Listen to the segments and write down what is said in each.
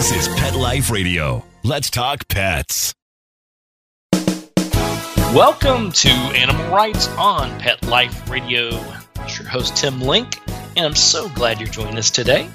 This is Pet Life Radio. Let's talk pets. Welcome to Animal Writes on Pet Life Radio. It's your host, Tim Link, and I'm so glad you're joining us today.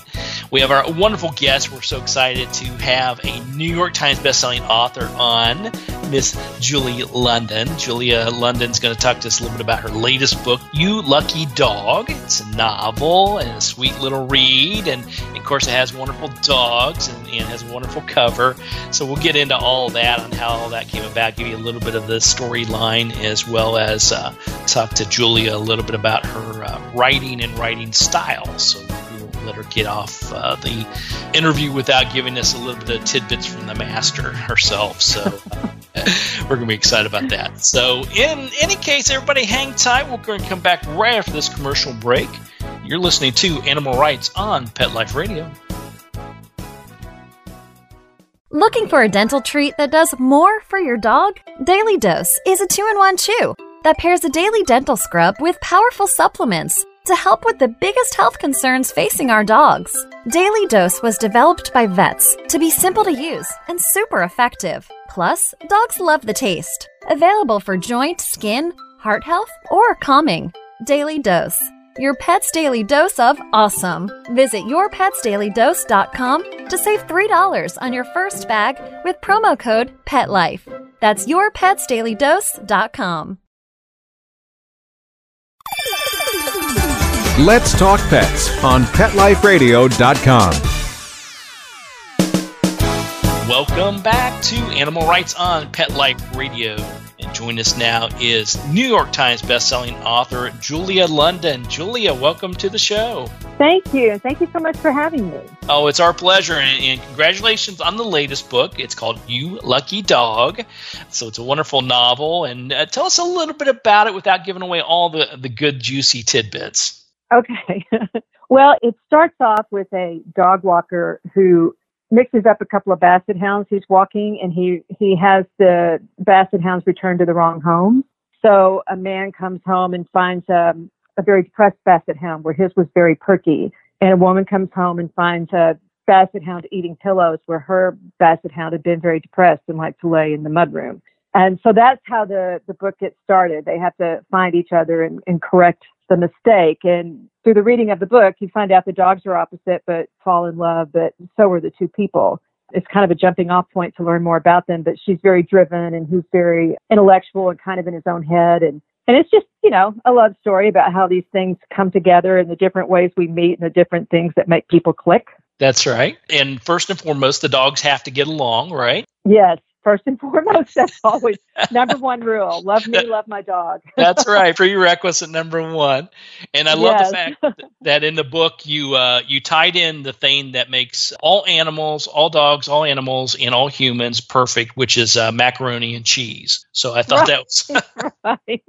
We have our wonderful guest. We're so excited to have a New York Times bestselling author on, Miss Julie London. Julia London's going to talk to us a little bit about her latest book, You Lucky Dog. It's a novel and a sweet little read, and of course, it has wonderful dogs and, and has a wonderful cover. So we'll get into all that on how all that came about, give you a little bit of the storyline, as well as uh, talk to Julia a little bit about her uh, writing and writing style. So we'll let her get off uh, the interview without giving us a little bit of tidbits from the master herself. So uh, we're going to be excited about that. So, in any case, everybody hang tight. We're going to come back right after this commercial break. You're listening to Animal Writes on Pet Life Radio. Looking for a dental treat that does more for your dog? Daily Dose is a two in one chew that pairs a daily dental scrub with powerful supplements to help with the biggest health concerns facing our dogs. Daily Dose was developed by vets to be simple to use and super effective. Plus, dogs love the taste. Available for joint, skin, heart health, or calming. Daily Dose. Your pet's daily dose of awesome. Visit yourpetsdailydose.com to save $3 on your first bag with promo code PETLIFE. That's yourpetsdailydose.com. Let's Talk Pets on PetLifeRadio.com. Welcome back to Animal Writes on Pet Life Radio. And join us now is New York Times bestselling author Julia London. Julia, welcome to the show. Thank you. Thank you so much for having me. Oh, it's our pleasure. And, and, congratulations on the latest book. It's called You Lucky Dog. So it's a wonderful novel. And uh, tell us a little bit about it without giving away all the, the good, juicy tidbits. Okay. well, it starts off with a dog walker who mixes up a couple of basset hounds. He's walking and he he has the basset hounds returned to the wrong home. So a man comes home and finds um, a very depressed basset hound where his was very perky. And a woman comes home and finds a basset hound eating pillows where her basset hound had been very depressed and liked to lay in the mudroom and so that's how the the book gets started. They have to find each other and, and correct the mistake. And through the reading of the book, you find out the dogs are opposite but fall in love, but so are the two people. It's kind of a jumping off point to learn more about them, but she's very driven and he's very intellectual and kind of in his own head. And, and it's just, you know, a love story about how these things come together and the different ways we meet and the different things that make people click. That's right. And first and foremost, the dogs have to get along, right? Yes first and foremost. That's always number one rule. Love me, love my dog. That's right. Prerequisite number one. And I love yes. the fact that in the book you uh, you tied in the thing that makes all animals, all dogs, all animals, and all humans perfect, which is uh, macaroni and cheese. So I thought right. that was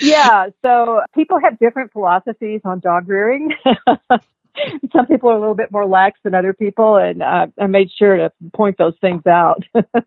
yeah. So people have different philosophies on dog rearing. some people are a little bit more lax than other people, and uh, I made sure to point those things out.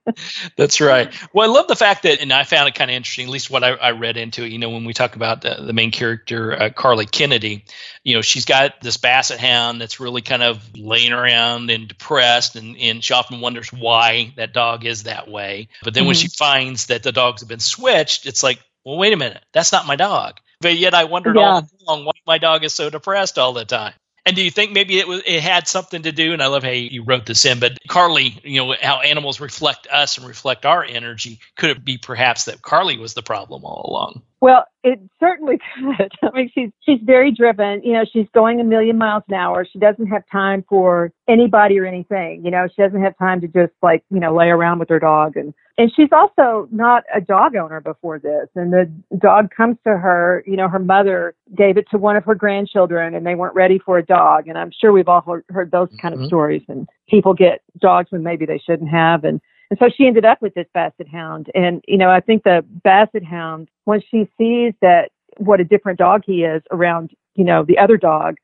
That's right. Well, I love the fact that, and I found it kind of interesting, at least what I, I read into it. You know, when we talk about the, the main character, uh, Carly Kennedy, you know, she's got this basset hound that's really kind of laying around and depressed, and, and she often wonders why that dog is that way. But then mm-hmm. when she finds that the dogs have been switched, it's like, well, wait a minute, that's not my dog. But yet I wondered yeah. all along why my dog is so depressed all the time. And do you think maybe it was it had something to do? And I love how you wrote this in, but Carly, you know how animals reflect us and reflect our energy. Could it be perhaps that Carly was the problem all along? Well, it certainly could. I mean, she's she's very driven. You know, she's going a million miles an hour. She doesn't have time for anybody or anything. You know, she doesn't have time to just like you know lay around with her dog and and she's also not a dog owner before this. And the dog comes to her, you know, her mother gave it to one of her grandchildren and they weren't ready for a dog. And I'm sure we've all heard, heard those kind mm-hmm. of stories. And people get dogs when maybe they shouldn't have. And, and so she ended up with this basset hound. And, you know, I think the basset hound, when she sees that what a different dog he is around, you know, the other dog,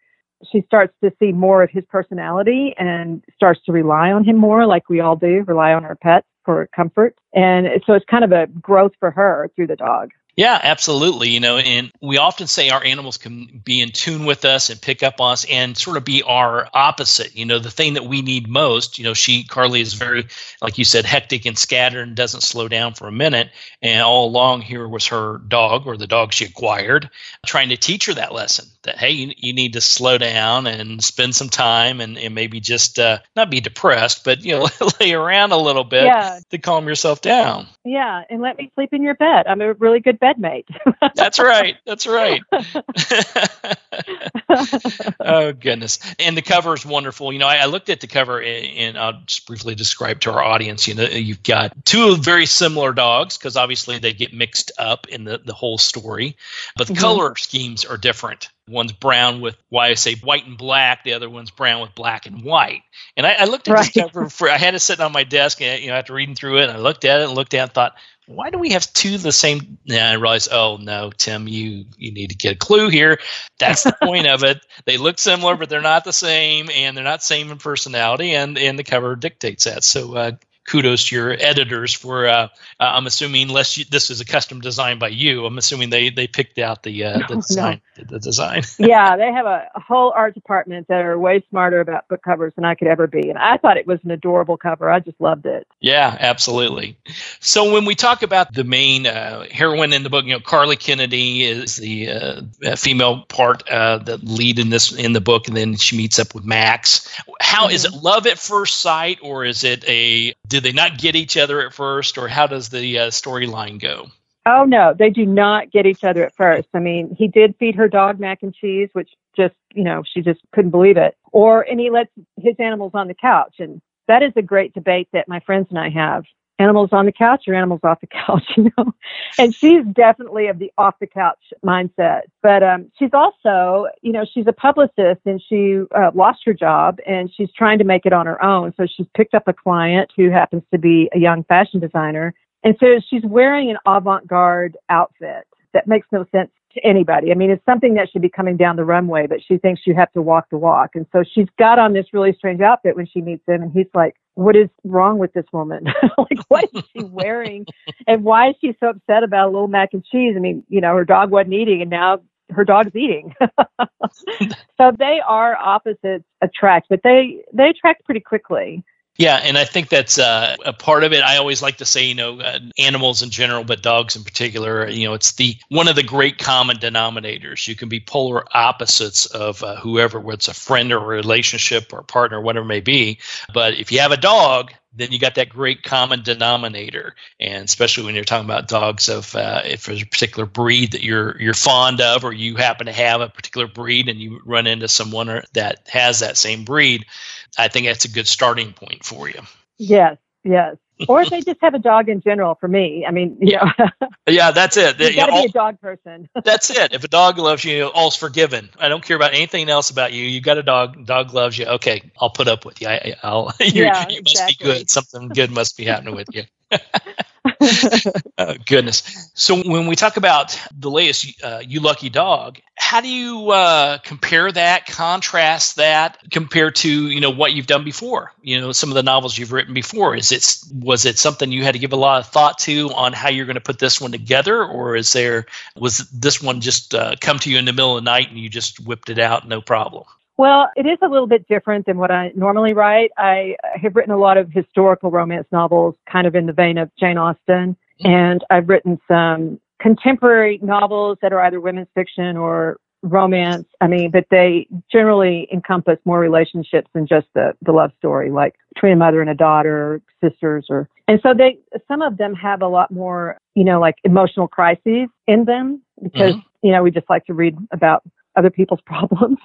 she starts to see more of his personality and starts to rely on him more, like we all do, rely on our pets for comfort. And so it's kind of a growth for her through the dog. Yeah, absolutely. You know, and we often say our animals can be in tune with us and pick up on us and sort of be our opposite. You know, the thing that we need most, you know, she, Carly, is very, like you said, hectic and scattered and doesn't slow down for a minute. And all along here was her dog or the dog she acquired trying to teach her that lesson that, hey, you, you need to slow down and spend some time and, and maybe just uh, not be depressed, but, you know, lay around a little bit Yeah. to calm yourself down. Yeah, and let me sleep in your bed. I'm a really good bedmate. That's right. That's right. oh goodness! And the cover is wonderful. You know, I, I looked at the cover and, and I'll just briefly describe to our audience. You know, you've got two very similar dogs because obviously they get mixed up in the the whole story, but the Mhm. color schemes are different. One's brown with why I say white and black. The other one's brown with black and white. And I, I looked at this cover for. I had it sitting on my desk, and you know, after reading through it, and I looked at it and looked at it and thought, why do we have two the same? And I realized, oh no, Tim, you you need to get a clue here. That's the point of it. They look similar, but they're not the same, and they're not same in personality, and and the cover dictates that. So. Uh, Kudos to your editors for. Uh, uh, I'm assuming, unless you, this is a custom design by you, I'm assuming they they picked out the uh, No, the no. design. The design. yeah, they have a, a whole art department that are way smarter about book covers than I could ever be. And I thought it was an adorable cover. I just loved it. Yeah, absolutely. So when we talk about the main uh, heroine in the book, you know, Carly Kennedy is the uh, female part, uh, the lead in this in the book, and then she meets up with Max. How is it love at first sight, or is it a they not get each other at first, or how does the uh, storyline go? Oh no, they do not get each other at first. I mean, he did feed her dog mac and cheese, which just, you know, she just couldn't believe it. Or and he lets his animals on the couch and that is a great debate that my friends and I have. Animals on the couch or animals off the couch, you know. And she's definitely of the off the couch mindset. But um, she's also, you know, she's a publicist and she uh, lost her job and she's trying to make it on her own. So she's picked up a client who happens to be a young fashion designer and so she's wearing an avant garde outfit that makes no sense to anybody. I mean, it's something that should be coming down the runway, but she thinks you have to walk the walk. And so she's got on this really strange outfit when she meets him. And he's like, What is wrong with this woman? like, what is she wearing? and why is she so upset about a little mac and cheese? I mean, you know, her dog wasn't eating and now her dog's eating. so they are opposites attract, but they, they attract pretty quickly. Yeah, and I think that's uh, a part of it. I always like to say, you know, uh, animals in general, but dogs in particular. You know, it's the one of the great common denominators. You can be polar opposites of uh, whoever, whether it's a friend or a relationship or a partner, whatever it may be. But if you have a dog, then you got that great common denominator, and especially when you're talking about dogs of uh, if there's a particular breed that you're you're fond of, or you happen to have a particular breed, and you run into someone that has that same breed, I think that's a good starting point for you. Yes, yes. Or if they just have a dog in general for me. I mean, you know, Yeah, that's it. you You got to be a dog person. that's it. If a dog loves you, all's forgiven. I don't care about anything else about you. You got a dog. Dog loves you. Okay, I'll put up with you. I, I'll. you're- Yeah, you must exactly. be good. Something good must be happening with you. oh, goodness. So when we talk about the latest uh, "You Lucky Dog," how do you uh, compare that, contrast that, compared to you know what you've done before? You know, some of the novels you've written before. Is it was it something you had to give a lot of thought to on how you're going to put this one together, or is there was this one just uh, come to you in the middle of the night and you just whipped it out, no problem? Well, it is a little bit different than what I normally write. I have written a lot of historical romance novels, kind of in the vein of Jane Austen, mm-hmm. and I've written some contemporary novels that are either women's fiction or romance. I mean, but they generally encompass more relationships than just the, the love story, like between a mother and a daughter, sisters, or and so they some of them have a lot more, you know, like emotional crises in them because mm-hmm. you know we just like to read about other people's problems.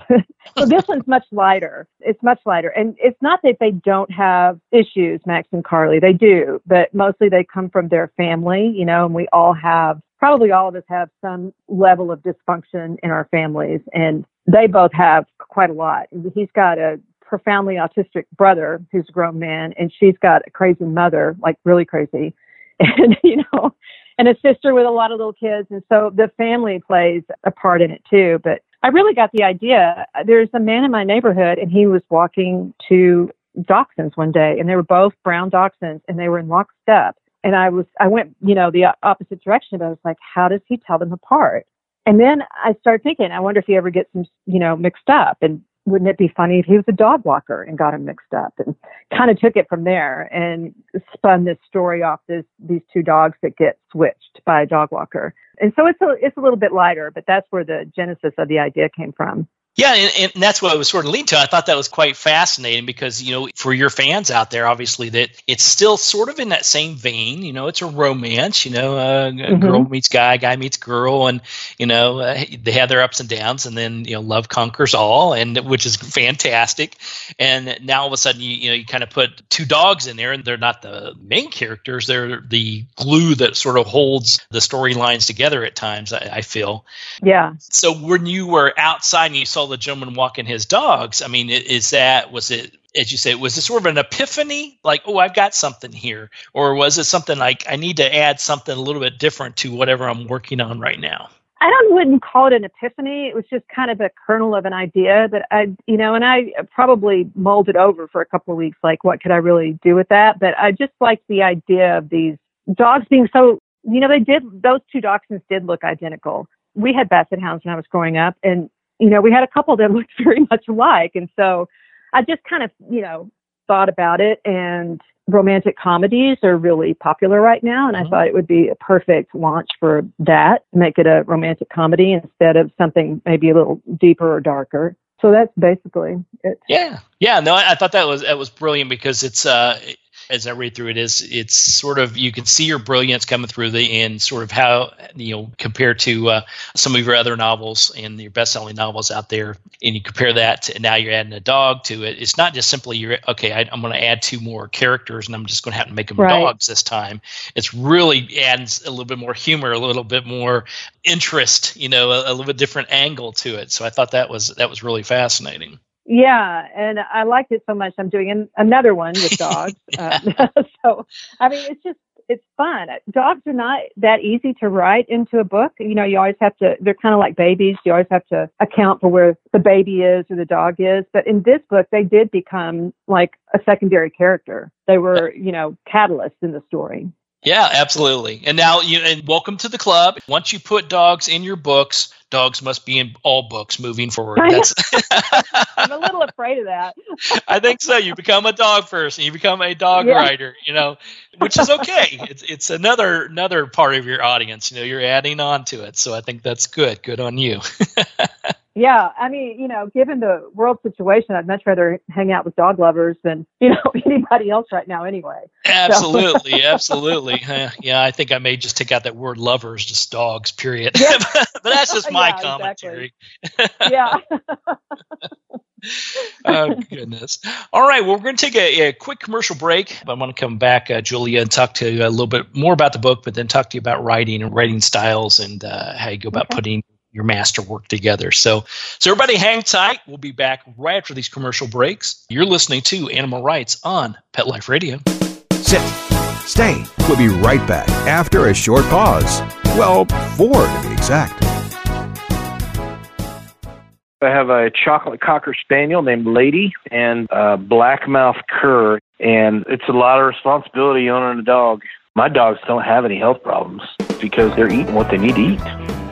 so this one's much lighter. It's much lighter. And it's not that they don't have issues, Max and Carly. They do, but mostly they come from their family, you know, and we all have, probably all of us have some level of dysfunction in our families. And they both have quite a lot. He's got a profoundly autistic brother who's a grown man, and she's got a crazy mother, like really crazy. And, you know, and a sister with a lot of little kids. And so the family plays a part in it too. But I really got the idea. There's a man in my neighborhood, and he was walking two dachshunds one day, and they were both brown dachshunds, and they were in lockstep. and I was I went you know the opposite direction. But I was like, how does he tell them apart? And then I started thinking, I wonder if he ever gets them you know mixed up. And wouldn't it be funny if he was a dog walker and got him mixed up? And kind of took it from there and spun this story off this these two dogs that get switched by a dog walker. And so it's a it's a little bit lighter, but that's where the genesis of the idea came from. Yeah, and, and, that's what I was sort of leading to. I thought that was quite fascinating because, you know, for your fans out there, obviously, that it's still sort of in that same vein. You know, it's a romance, you know, uh, mm-hmm. girl meets guy, guy meets girl, and, you know, uh, they have their ups and downs, and then, you know, love conquers all, and which is fantastic. And now all of a sudden, you, you know, you kind of put two dogs in there, and they're not the main characters, they're the glue that sort of holds the storylines together at times, I, I feel. Yeah. So when you were outside and you saw the gentleman walking his dogs. I mean, is that was it? As you say, was it sort of an epiphany, like, oh, I've got something here, or was it something like I need to add something a little bit different to whatever I'm working on right now? I don't wouldn't call it an epiphany. It was just kind of a kernel of an idea that I, you know, and I probably mulled it over for a couple of weeks, like what could I really do with that? But I just liked the idea of these dogs being so, you know, they did those two dachshunds did look identical. We had basset hounds when I was growing up, and you know, we had a couple that looked very much alike. And so I just kind of, you know, thought about it and romantic comedies are really popular right now. And I mm-hmm. thought it would be a perfect launch for that, make it a romantic comedy instead of something maybe a little deeper or darker. So that's basically it. Yeah. Yeah. No, I, I thought that was, that was brilliant because it's, uh, as I read through it is it's sort of you can see your brilliance coming through the and sort of how you know compared to uh, some of your other novels and your best-selling novels out there, and you compare that to now you're adding a dog to it. It's not just simply you're okay. I, am going to add two more characters, and I'm just going to have to make them right. dogs this time. It's really adds a little bit more humor, a little bit more interest, you know, a, a little bit different angle to it. So I thought that was that was really fascinating. Yeah, and I liked it so much. I'm doing an, another one with dogs. uh, so, I mean, it's just it's fun. Dogs are not that easy to write into a book. You know, you always have to. They're kind of like babies. You always have to account for where the baby is or the dog is. But in this book, they did become like a secondary character. They were, you know, catalysts in the story. Yeah, absolutely. And now you and welcome to the club. Once you put dogs in your books, dogs must be in all books moving forward. That's I'm a little afraid of that. I think so. You become a dog person. You become a dog yeah. writer. You know, which is okay. It's it's another another part of your audience. You know, you're adding on to it. So I think that's good. Good on you. Yeah, I mean, you know, given the world situation, I'd much rather hang out with dog lovers than you know anybody else right now. Anyway. Absolutely, so. absolutely. Yeah, I think I may just take out that word "lovers," just dogs. Period. Yeah. but that's just my yeah, commentary. Exactly. yeah. oh goodness! All right, well, we're going to take a, a, quick commercial break. I want to come back, uh, Julia, and talk to you a little bit more about the book, but then talk to you about writing and writing styles and uh, how you go about okay. putting your master work together. So, so everybody hang tight. We'll be back right after these commercial breaks. You're listening to Animal Writes on Pet Life Radio. Sit. Stay. We'll be right back after a short pause. Well, four to be exact. I have a chocolate cocker spaniel named Lady and a blackmouth cur, and it's a lot of responsibility owning a dog. My dogs don't have any health problems because they're eating what they need to eat.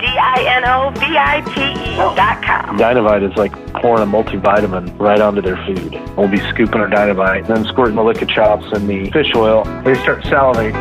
D-I-N-O-V-I-T-E dot com. Dinovite is like pouring a multivitamin right onto their food. We'll be scooping our Dinovite, then squirting the liquid chops and the fish oil. They start salivating.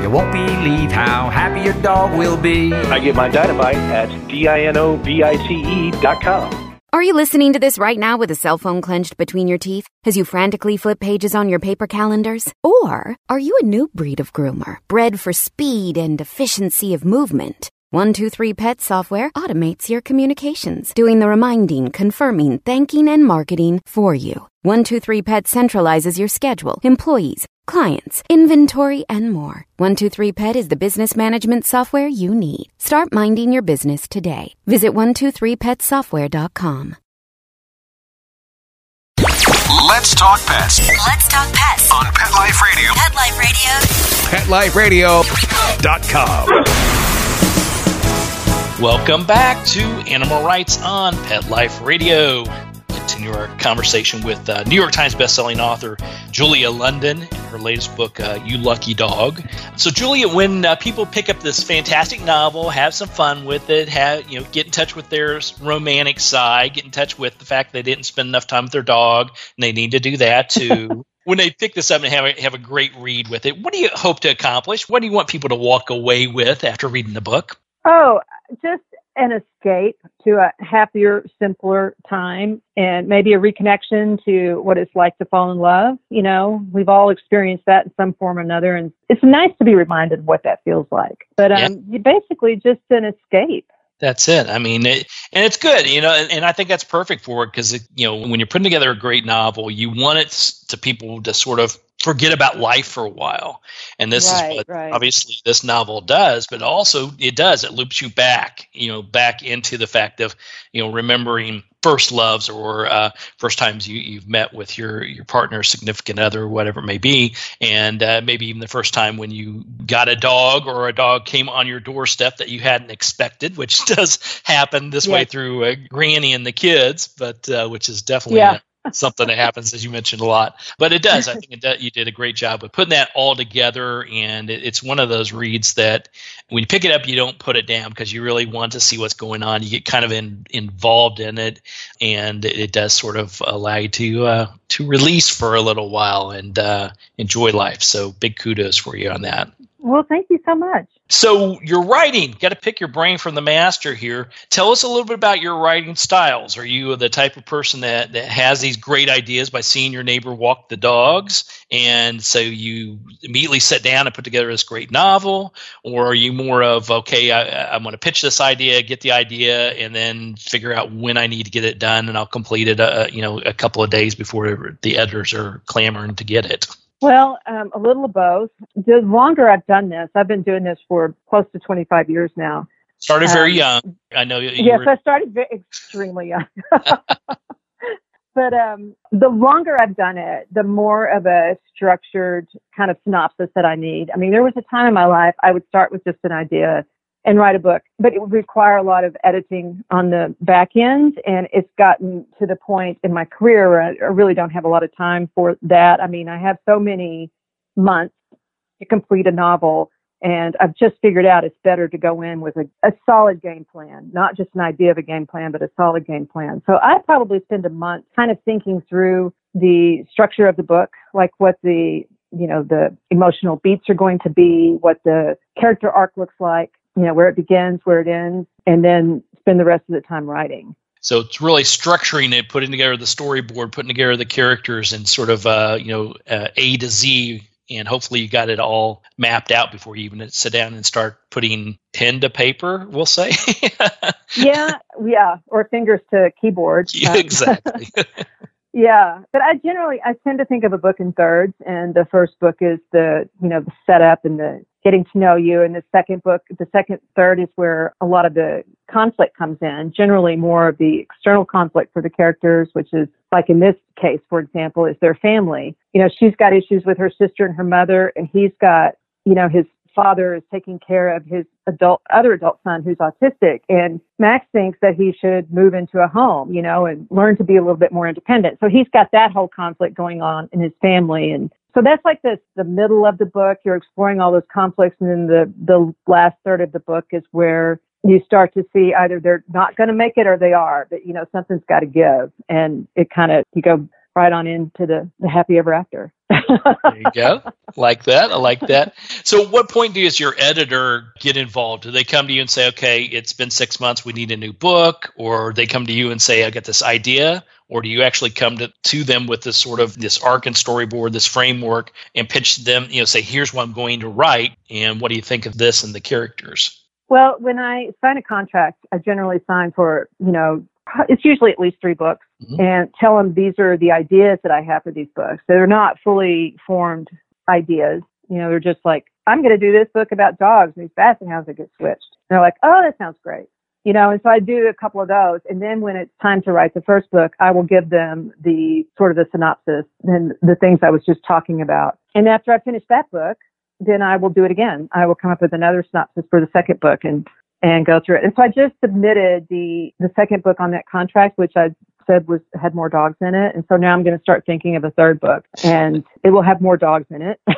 You won't believe how happy your dog will be. I get my Dinovite at D-I-N-O-V-I-T-E dot com. Are you listening to this right now with a cell phone clenched between your teeth as you frantically flip pages on your paper calendars? Or are you a new breed of groomer, bred for speed and efficiency of movement? 123 Pet Software automates your communications, doing the reminding, confirming, thanking, and marketing for you. 123 Pet centralizes your schedule, employees, clients, inventory, and more. 123 Pet is the business management software you need. Start minding your business today. Visit 123petsoftware.com. Let's talk pets. Let's talk pets on Pet Life Radio. Pet Life Radio. PetLifeRadio.com. Welcome back to Animal Writes on Pet Life Radio. continue our conversation with uh, New York Times bestselling author Julia London and her latest book, uh, You Lucky Dog. So, Julia, when uh, people pick up this fantastic novel, have some fun with it, have you know, get in touch with their romantic side, get in touch with the fact they didn't spend enough time with their dog, and they need to do that too. when they pick this up and have a, have a great read with it, what do you hope to accomplish? What do you want people to walk away with after reading the book? Oh, just an escape to a happier, simpler time and maybe a reconnection to what it's like to fall in love. You know, we've all experienced that in some form or another. And it's nice to be reminded of what that feels like. But um, yeah. basically just an escape. That's it. I mean, it, and it's good, you know, and, and I think that's perfect for it because, you know, when you're putting together a great novel, you want it to people to sort of forget about life for a while. And this right, is what right. obviously this novel does, but also it does. It loops you back, you know, back into the fact of, you know, remembering first loves or uh, first times you, you've met with your your partner, significant other, whatever it may be, and uh, maybe even the first time when you got a dog or a dog came on your doorstep that you hadn't expected, which does happen this yes. way through uh, Granny and the kids, but uh, which is definitely yeah something that happens, as you mentioned a lot. But it does. I think it does, you did a great job of putting that all together. And it, it's one of those reads that when you pick it up, you don't put it down because you really want to see what's going on. You get kind of in, involved in it, and it does sort of allow you to uh, to release for a little while and uh, enjoy life. So big kudos for you on that. Well, thank you so much. So, your writing, got to pick your brain from the master here. Tell us a little bit about your writing styles. Are you the type of person that, that has these great ideas by seeing your neighbor walk the dogs? And so you immediately sit down and put together this great novel? Or are you more of, okay, I, I'm going to pitch this idea, get the idea, and then figure out when I need to get it done, and I'll complete it, uh, you know, a couple of days before the editors are clamoring to get it? Well, um, a little of both. The longer I've done this, I've been doing this for close to 25 years now. Started very um, young. I know you. Yes, were... I started very, extremely young. but um, the longer I've done it, the more of a structured kind of synopsis that I need. I mean, there was a time in my life I would start with just an idea and write a book, but it would require a lot of editing on the back end. And it's gotten to the point in my career where I really don't have a lot of time for that. I mean, I have so many months to complete a novel. And I've just figured out it's better to go in with a, a solid game plan, not just an idea of a game plan, but a solid game plan. So I probably spend a month kind of thinking through the structure of the book, like what the you know the emotional beats are going to be, what the character arc looks like, you know, where it begins, where it ends, and then spend the rest of the time writing. So it's really structuring it, putting together the storyboard, putting together the characters, and sort of uh, you know uh, A to Z, and hopefully you got it all mapped out before you even sit down and start putting pen to paper. We'll say. yeah, yeah, or fingers to keyboard. Yeah, exactly. yeah, but I generally I tend to think of a book in thirds, and the first book is the you know the setup and the getting to know you. And the second book, the second, third is where a lot of the conflict comes in, generally more of the external conflict for the characters, which is like in this case, for example, is their family. You know, she's got issues with her sister and her mother, and he's got, you know, his father is taking care of his adult other adult son who's autistic and Max thinks that he should move into a home, you know, and learn to be a little bit more independent. So he's got that whole conflict going on in his family and so that's like the the middle of the book. You're exploring all those conflicts, and then the the last third of the book is where you start to see either they're not going to make it or they are, but you know something's got to give, and it kind of you go right on into the the happy ever after. there you go. Like that. I like that. So, what point does your editor get involved? Do they come to you and say, okay, it's been six months, we need a new book? Or they come to you and say, I got this idea? Or do you actually come to, to them with this sort of this arc and storyboard, this framework, and pitch them, you know, say, here's what I'm going to write, and what do you think of this and the characters? Well, when I sign a contract, I generally sign for, you know, it's usually at least three books mm-hmm. and tell them these are the ideas that I have for these books. They're not fully formed ideas. You know, they're just like, I'm going to do this book about dogs and these hounds that get switched. And they're like, oh, that sounds great. You know, and so I do a couple of those. And then when it's time to write the first book, I will give them the sort of the synopsis and the things I was just talking about. And after I finish that book, then I will do it again. I will come up with another synopsis for the second book and and go through it. And so I just submitted the the second book on that contract, which I said was had more dogs in it, and so now I'm going to start thinking of a third book, and it will have more dogs in it.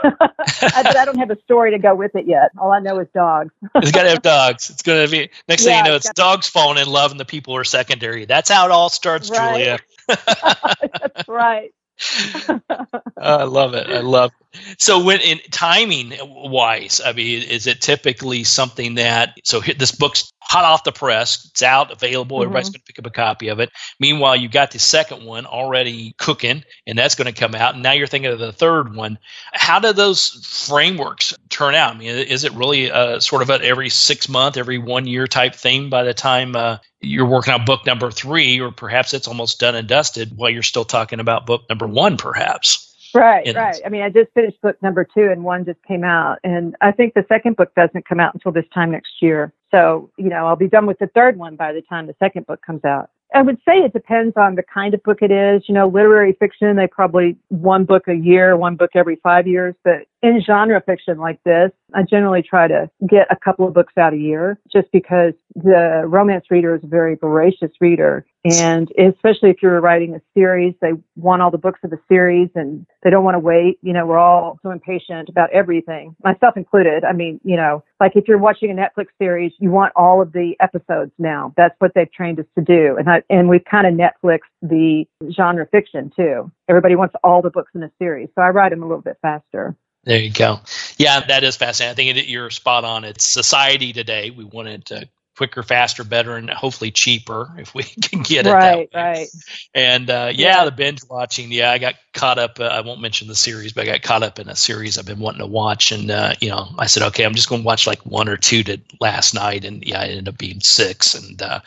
I, but I don't have a story to go with it yet. All I know is dogs. it's got to have dogs. It's going to be next Yeah, thing you know, it's it's dogs falling in love, and the people are secondary. That's how it all starts, Right. Julia. That's right. I love it. I love. It. So, when in timing wise, I mean, is it typically something that so this book's hot off the press, it's out, available, everybody's Mhm. going to pick up a copy of it. Meanwhile, you've got the second one already cooking, and that's going to come out. And now you're thinking of the third one. How do those frameworks turn out? I mean, is it really uh, sort of an every six month, every one year type thing by the time uh, you're working on book number three, or perhaps it's almost done and dusted while you're still talking about book number one, perhaps? Right, It right. I mean, I just finished book number two, and one just came out, and I think the second book doesn't come out until this time next year. So, you know, I'll be done with the third one by the time the second book comes out. I would say it depends on the kind of book it is. You know, literary fiction, they probably one book a year, one book every five years. But in genre fiction like this, I generally try to get a couple of books out a year just because the romance reader is a very voracious reader. And especially if you're writing a series, they want all the books of the series and they don't want to wait. You know, we're all so impatient about everything, myself included. I mean, you know, like if you're watching a Netflix series, you want all of the episodes now. That's what they've trained us to do. And I, and we've kind of Netflixed the genre fiction too. Everybody wants all the books in a series. So I write them a little bit faster. There you go. Yeah, that is fascinating. I think it, you're spot on. It's society today. We want it uh, quicker, faster, better, and hopefully cheaper if we can get it. right, right. And uh, yeah, Yeah. the binge watching. Yeah, I got caught up. Uh, I won't mention the series, but I got caught up in a series I've been wanting to watch. And uh, you know, I said, okay, I'm just going to watch like one or two to last night, and yeah, I ended up being six. And uh,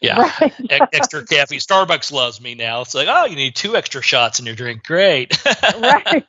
yeah, Right. e- extra caffeine. Starbucks loves me now. It's like, oh, you need two extra shots in your drink. Great. right.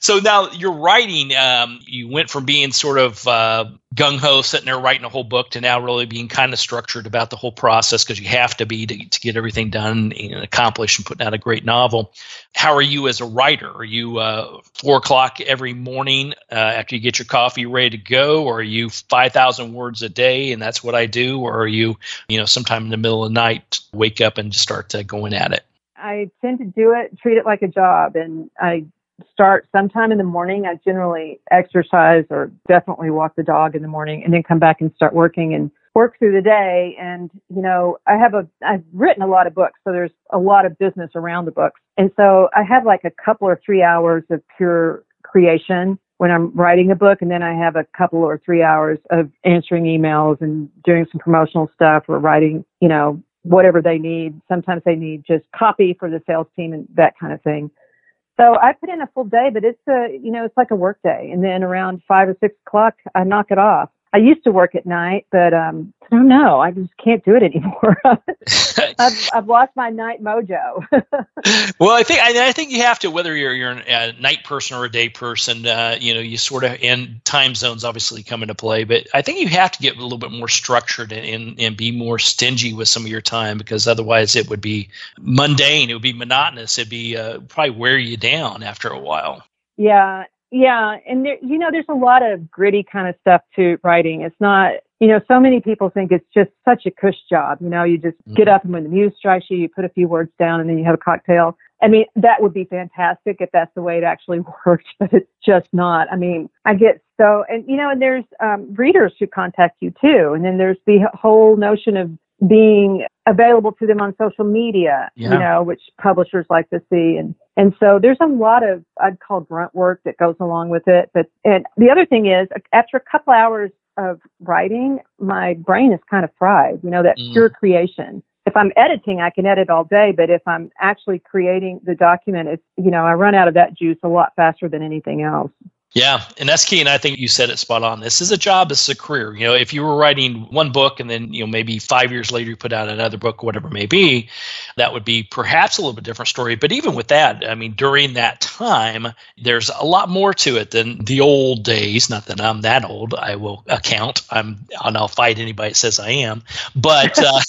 So now you're writing. Um, you went from being sort of uh, gung ho, sitting there writing a whole book, to now really being kind of structured about the whole process because you have to be to, to get everything done and accomplished and putting out a great novel. How are you as a writer? Are you uh, four o'clock every morning uh, after you get your coffee ready to go, or are you five thousand words a day and that's what I do, or are you, you know, sometime in the middle of the night wake up and just start uh, going at it? I tend to do it, treat it like a job, and I start sometime in the morning. I generally exercise or definitely walk the dog in the morning, and then come back and start working and work through the day. And you know, I have a I've written a lot of books, so there's a lot of business around the books, and so I have like a couple or three hours of pure creation when I'm writing a book, and then I have a couple or three hours of answering emails and doing some promotional stuff or writing, you know, whatever they need. Sometimes they need just copy for the sales team and that kind of thing. So I put in a full day, but it's a, you know, it's like a work day. And then around five or six o'clock, I knock it off. I used to work at night, but um, I don't know. I just can't do it anymore. I've, I've lost my night mojo. well, I think I, I think you have to whether you're you're a night person or a day person. Uh, you know, you sort of and time zones obviously come into play, but I think you have to get a little bit more structured and, and and be more stingy with some of your time because otherwise it would be mundane. It would be monotonous. It'd be uh, probably wear you down after a while. Yeah, yeah, and there, you know, there's a lot of gritty kind of stuff to writing. It's not, you know, so many people think it's just such a cush job. You know, you just get up and when the muse strikes you, you put a few words down and then you have a cocktail. I mean, that would be fantastic if that's the way it actually works, but it's just not. I mean, I get so, and you know, and there's um, readers who contact you too, and then there's the whole notion of being available to them on social media, Yeah. you know, which publishers like to see. And, and so there's a lot of, I'd call grunt work that goes along with it. But, and the other thing is after a couple hours of writing, my brain is kind of fried, you know, that Mm. pure creation. If I'm editing, I can edit all day, but if I'm actually creating the document, it's, you know, I run out of that juice a lot faster than anything else. Yeah, and that's key. And I think you said it spot on. This is a job. This is a career. You know, if you were writing one book and then you know maybe five years later you put out another book, whatever it may be, that would be perhaps a little bit different story. But even with that, I mean, during that time, there's a lot more to it than the old days. Not that I'm that old. I will account. I'm and I'll fight anybody that says I am. But uh,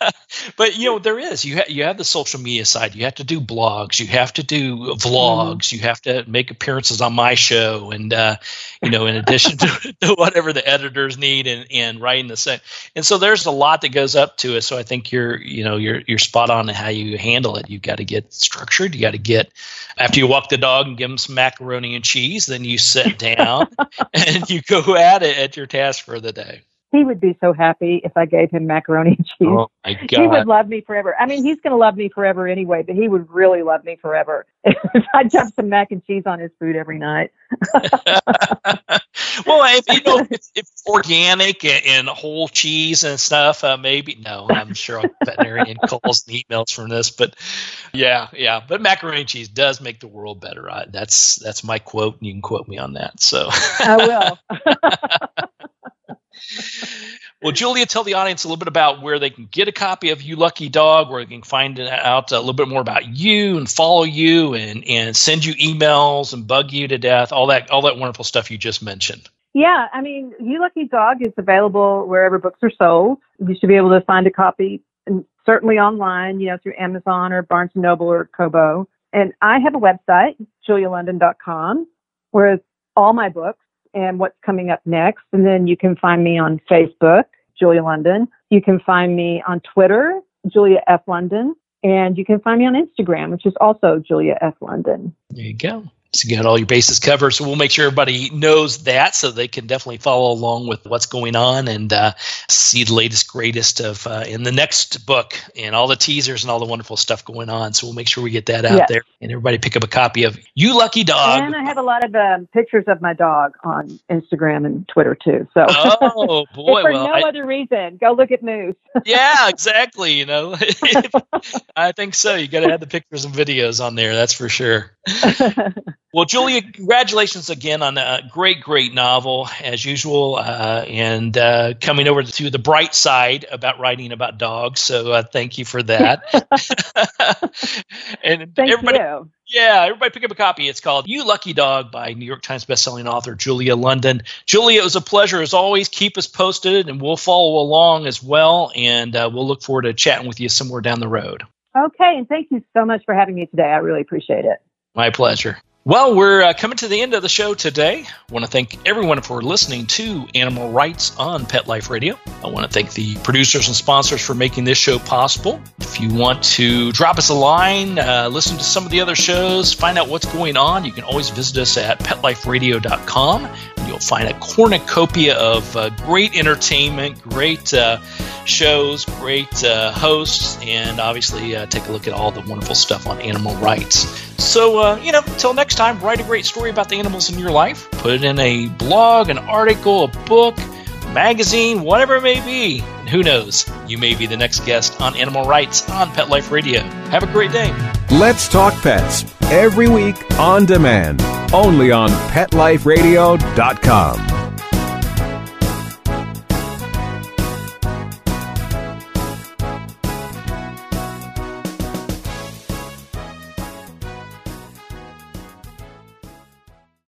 but you know, there is. You ha- you have the social media side. You have to do blogs. You have to do vlogs. Mm-hmm. You have to make appearances on my show, and uh, you know, in addition to, to, whatever the editors need and, and writing the same. And so there's a lot that goes up to it. So I think you're you know you're you're spot on in how you handle it. You've got to get structured. You got to get after you walk the dog and give him some macaroni and cheese. Then you sit down and you go at it at your task for the day he would be so happy if I gave him macaroni and cheese. Oh my God. He would love me forever. I mean, he's going to love me forever anyway, but he would really love me forever if I dumped some mac and cheese on his food every night. well, if you know, if it's organic and, and, whole cheese and stuff, uh, maybe no. I'm sure a veterinarian calls and emails from this, but yeah, yeah. But macaroni and cheese does make the world better. I, that's that's my quote, and you can quote me on that. So I will. well, Julia, tell the audience a little bit about where they can get a copy of You Lucky Dog, where they can find out a little bit more about you and follow you and, and send you emails and bug you to death, all that all that wonderful stuff you just mentioned. Yeah, I mean, You Lucky Dog is available wherever books are sold. You should be able to find a copy, certainly online, you know, through Amazon or Barnes Noble or Kobo. And I have a website, julialondon.com, where all my books and what's coming up next. And then you can find me on Facebook, Julia London. You can find me on Twitter, Julia F. London. And you can find me on Instagram, which is also Julia F. London. There you go. So you got all your bases covered. So we'll make sure everybody knows that so they can definitely follow along with what's going on and uh, see the latest, greatest of uh, in the next book and all the teasers and all the wonderful stuff going on. So we'll make sure we get that out yes. there and everybody pick up a copy of You Lucky Dog. And I have a lot of um, pictures of my dog on Instagram and Twitter too. So oh boy, for well, no I, other reason, go look at Moose. yeah, exactly. You know, I think so. You got to have the pictures and videos on there. That's for sure. Well, Julia, congratulations again on a great, great novel as usual, uh, and uh, coming over to the bright side about writing about dogs. So uh, thank you for that. and thank everybody, you. Yeah, everybody pick up a copy. It's called You Lucky Dog by New York Times bestselling author Julia London. Julia, it was a pleasure as always. Keep us posted, and we'll follow along as well. And uh, we'll look forward to chatting with you somewhere down the road. Okay, and thank you so much for having me today. I really appreciate it. My pleasure. Well, we're uh, coming to the end of the show today. I want to thank everyone for listening to Animal Writes on Pet Life Radio. I want to thank the producers and sponsors for making this show possible. If you want to drop us a line, uh, listen to some of the other shows, find out what's going on, you can always visit us at petliferadio.com. You'll find a cornucopia of uh, great entertainment, great uh, shows, great uh, hosts, and obviously uh, take a look at all the wonderful stuff on animal rights. So, uh, you know, until next time, write a great story about the animals in your life, put it in a blog, an article, a book, magazine, whatever it may be. Who knows, you may be the next guest on Animal Writes on Pet Life Radio. Have a great day. Let's Talk Pets every week on demand, only on PetLifeRadio.com.